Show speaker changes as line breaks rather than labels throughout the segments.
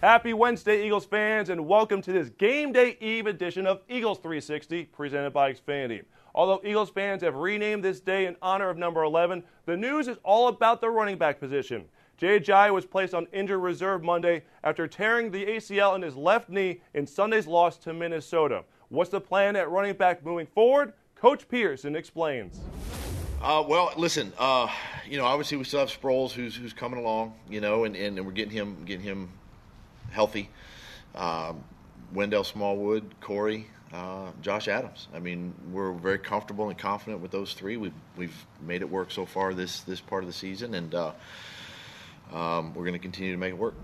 Happy Wednesday, Eagles fans, and welcome to this Game Day Eve edition of Eagles 360, presented by Xfinity. Although Eagles fans have renamed this day in honor of number 11, the news is all about the running back position. Jay Ajayi was placed on injured reserve Monday after tearing the ACL in his left knee in Sunday's loss to Minnesota. What's the plan at running back moving forward? Coach Pederson explains.
Uh, well, listen, uh, you know, obviously we still have Sproles who's who's coming along, you know, and, and, we're getting him getting him healthy. Um, Wendell Smallwood, Corey, uh, Josh Adams. I mean, we're very comfortable and confident with those three. We've we've made it work so far this this part of the season, and uh, um, we're going to continue to make it work.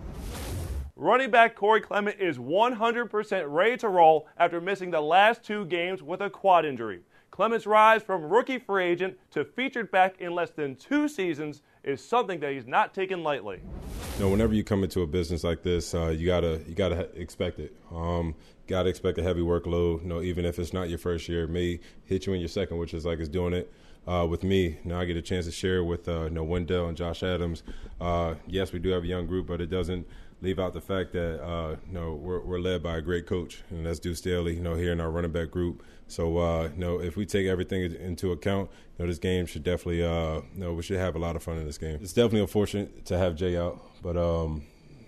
Running back Corey Clement is 100% ready to roll after missing the last two games with a quad injury. Clement's rise from rookie free agent to featured back in less than two seasons is something that he's not taken lightly.
You know, whenever you come into a business like this, uh, you gotta you gotta expect it. Um, gotta expect a heavy workload. You know, even if it's not your first year, it may hit you in your second, which is like it's doing it. Uh, with me. Now I get a chance to share with uh, you know, Wendell and Josh Adams. Uh, yes, we do have a young group, but it doesn't leave out the fact that uh, you know we're, we're led by a great coach, and that's Deuce Staley. You know, here in our running back group. So uh, you know, if we take everything into account, you know, this game should definitely uh, you know we should have a lot of fun in this game. It's definitely unfortunate to have Jay out, but um,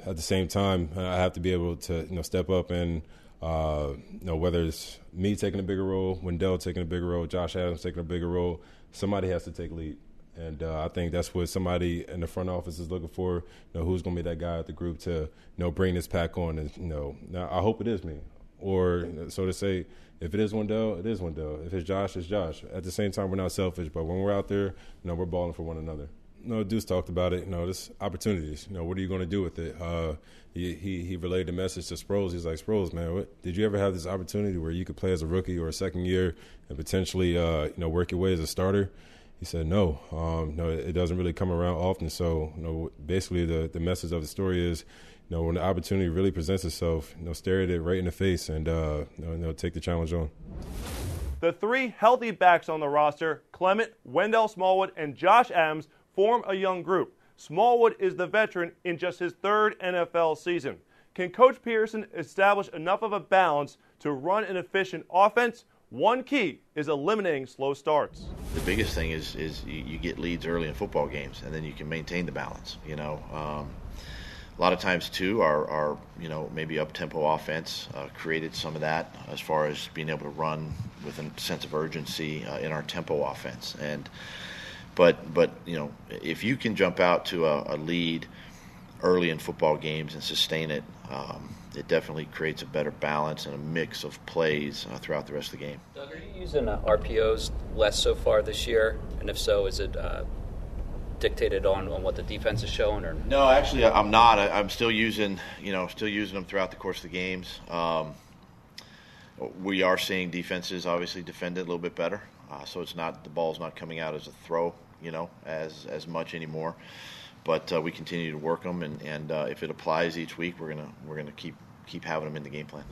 at the same time, I have to be able to you know step up and. Uh, you know, whether it's me taking a bigger role, Wendell taking a bigger role, Josh Adams taking a bigger role, somebody has to take lead. And uh, I think that's what somebody in the front office is looking for. You know, who's going to be that guy at the group to, you know, bring this pack on. And you know, now I hope it is me, or so to say. If it is Wendell, it is Wendell. If it's Josh, it's Josh. At the same time, we're not selfish, but when we're out there, you know, we're balling for one another. You know, Deuce talked about it. You know, this opportunities. You know, what are you going to do with it? Uh, he, he he relayed the message to Sproles. He's like, Sproles, man, what, did you ever have this opportunity where you could play as a rookie or a second year and potentially, uh, you know, work your way as a starter? He said no um, no it doesn't really come around often. So you know basically the the message of the story is you know when the opportunity really presents itself you know stare at it right in the face and uh, you know, take the challenge on.
The three healthy backs on the roster clement wendell smallwood and josh adams form a young group. Smallwood is the veteran in just his third nfl season. Can coach pederson establish enough of a balance to run an efficient offense one key is eliminating slow starts.
The biggest thing is is you, get leads early in football games, and then you can maintain the balance. You know, um, a lot of times too, our, our you know maybe up tempo offense uh, created some of that as far as being able to run with a sense of urgency uh, in our tempo offense. And but but you know if you can jump out to a, a lead early in football games and sustain it. Um, it definitely creates a better balance and a mix of plays uh, throughout the rest of the game.
Doug, are you using uh, RPOs less so far this year? And if so, is it uh, dictated on, on what the defense is showing? Or
no, actually, I'm not. I, am still using you know still using them throughout the course of the games. Um, we are seeing defenses obviously defend it a little bit better, uh, so it's not the ball's not coming out as a throw, you know, as as much anymore but uh, we continue to work them, and, and uh, if it applies each week, we're gonna we're gonna keep keep having them in the game plan.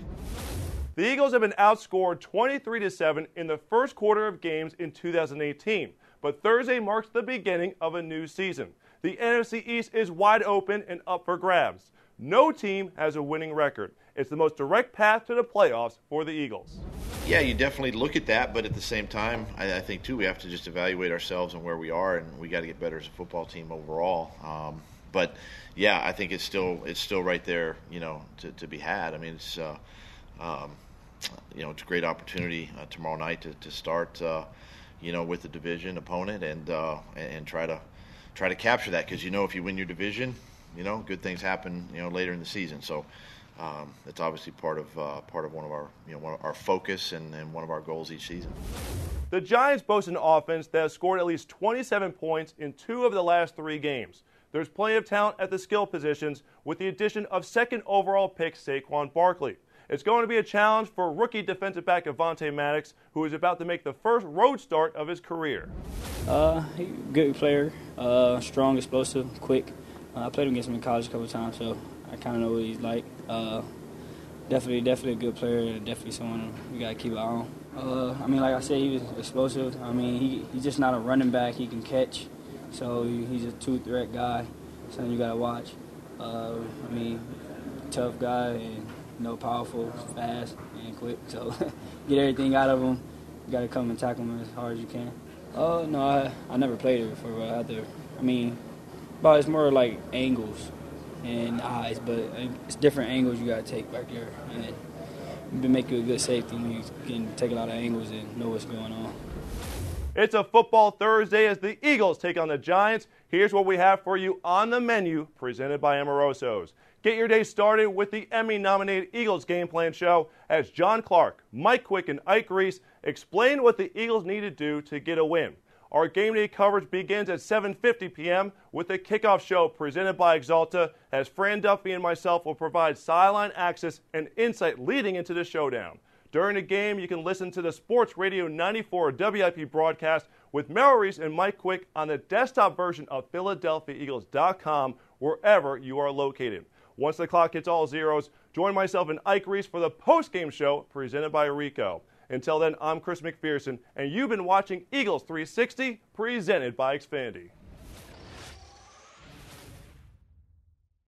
The Eagles have been outscored 23 to 7 in the first quarter of games in 2018, but Thursday marks the beginning of a new season. The NFC East is wide open and up for grabs. No team has a winning record. It's the most direct path to the playoffs for the Eagles.
Yeah, you definitely look at that, but at the same time, I, I think too we have to just evaluate ourselves and where we are, and we got to get better as a football team overall. Um, but yeah, I think it's still it's still right there, you know, to, to be had. I mean, it's uh, um, you know it's a great opportunity uh, tomorrow night to, to start, uh, you know, with the division opponent and uh, and, and try to try to capture that because you know if you win your division, you know, good things happen, you know, later in the season. So um, it's obviously part of uh, part of one of our you know one of our focus and, and one of our goals each season.
The Giants boast an offense that has scored at least 27 points in two of the last three games. There's plenty of talent at the skill positions with the addition of second overall pick Saquon Barkley. It's going to be a challenge for rookie defensive back Avonte Maddox, who is about to make the first road start of his career.
Uh, good player, uh, strong, explosive, quick. Uh, I played against him in college a couple times, so I kind of know what he's like. Uh, definitely, definitely a good player. And definitely someone we got to keep an eye on. Uh, I mean, like I said, he was explosive. I mean, he, he's just not a running back. He can catch, so he's a two-threat guy. Something you got to watch. Uh, I mean, tough guy and you know powerful, fast, and quick. So get everything out of him. You got to come and tackle him as hard as you can. Oh uh, no, I I never played it before, but I had to. I mean, but it's more like angles and eyes, but it's different angles you got to take back there, and it make you a good safety when you can take a lot of angles and know what's going on.
It's a football Thursday as the Eagles take on the Giants. Here's what we have for you on the menu, presented by Amoroso's. Get your day started with the Emmy nominated Eagles game plan show as John Clark, Mike Quick, and Ike Reese explain what the Eagles need to do to get a win. Our game day coverage begins at 7:50 p.m. with the kickoff show presented by Axalta, as Fran Duffy and myself will provide sideline access and insight leading into the showdown. During the game, you can listen to the Sports Radio 94 WIP broadcast with Merrill Reese and Mike Quick on the desktop version of PhiladelphiaEagles.com wherever you are located. Once the clock hits all zeros, join myself and Ike Reese for the post-game show presented by Ricoh. Until then, I'm Chris McPherson, and you've been watching Eagles 360 presented by Xfinity.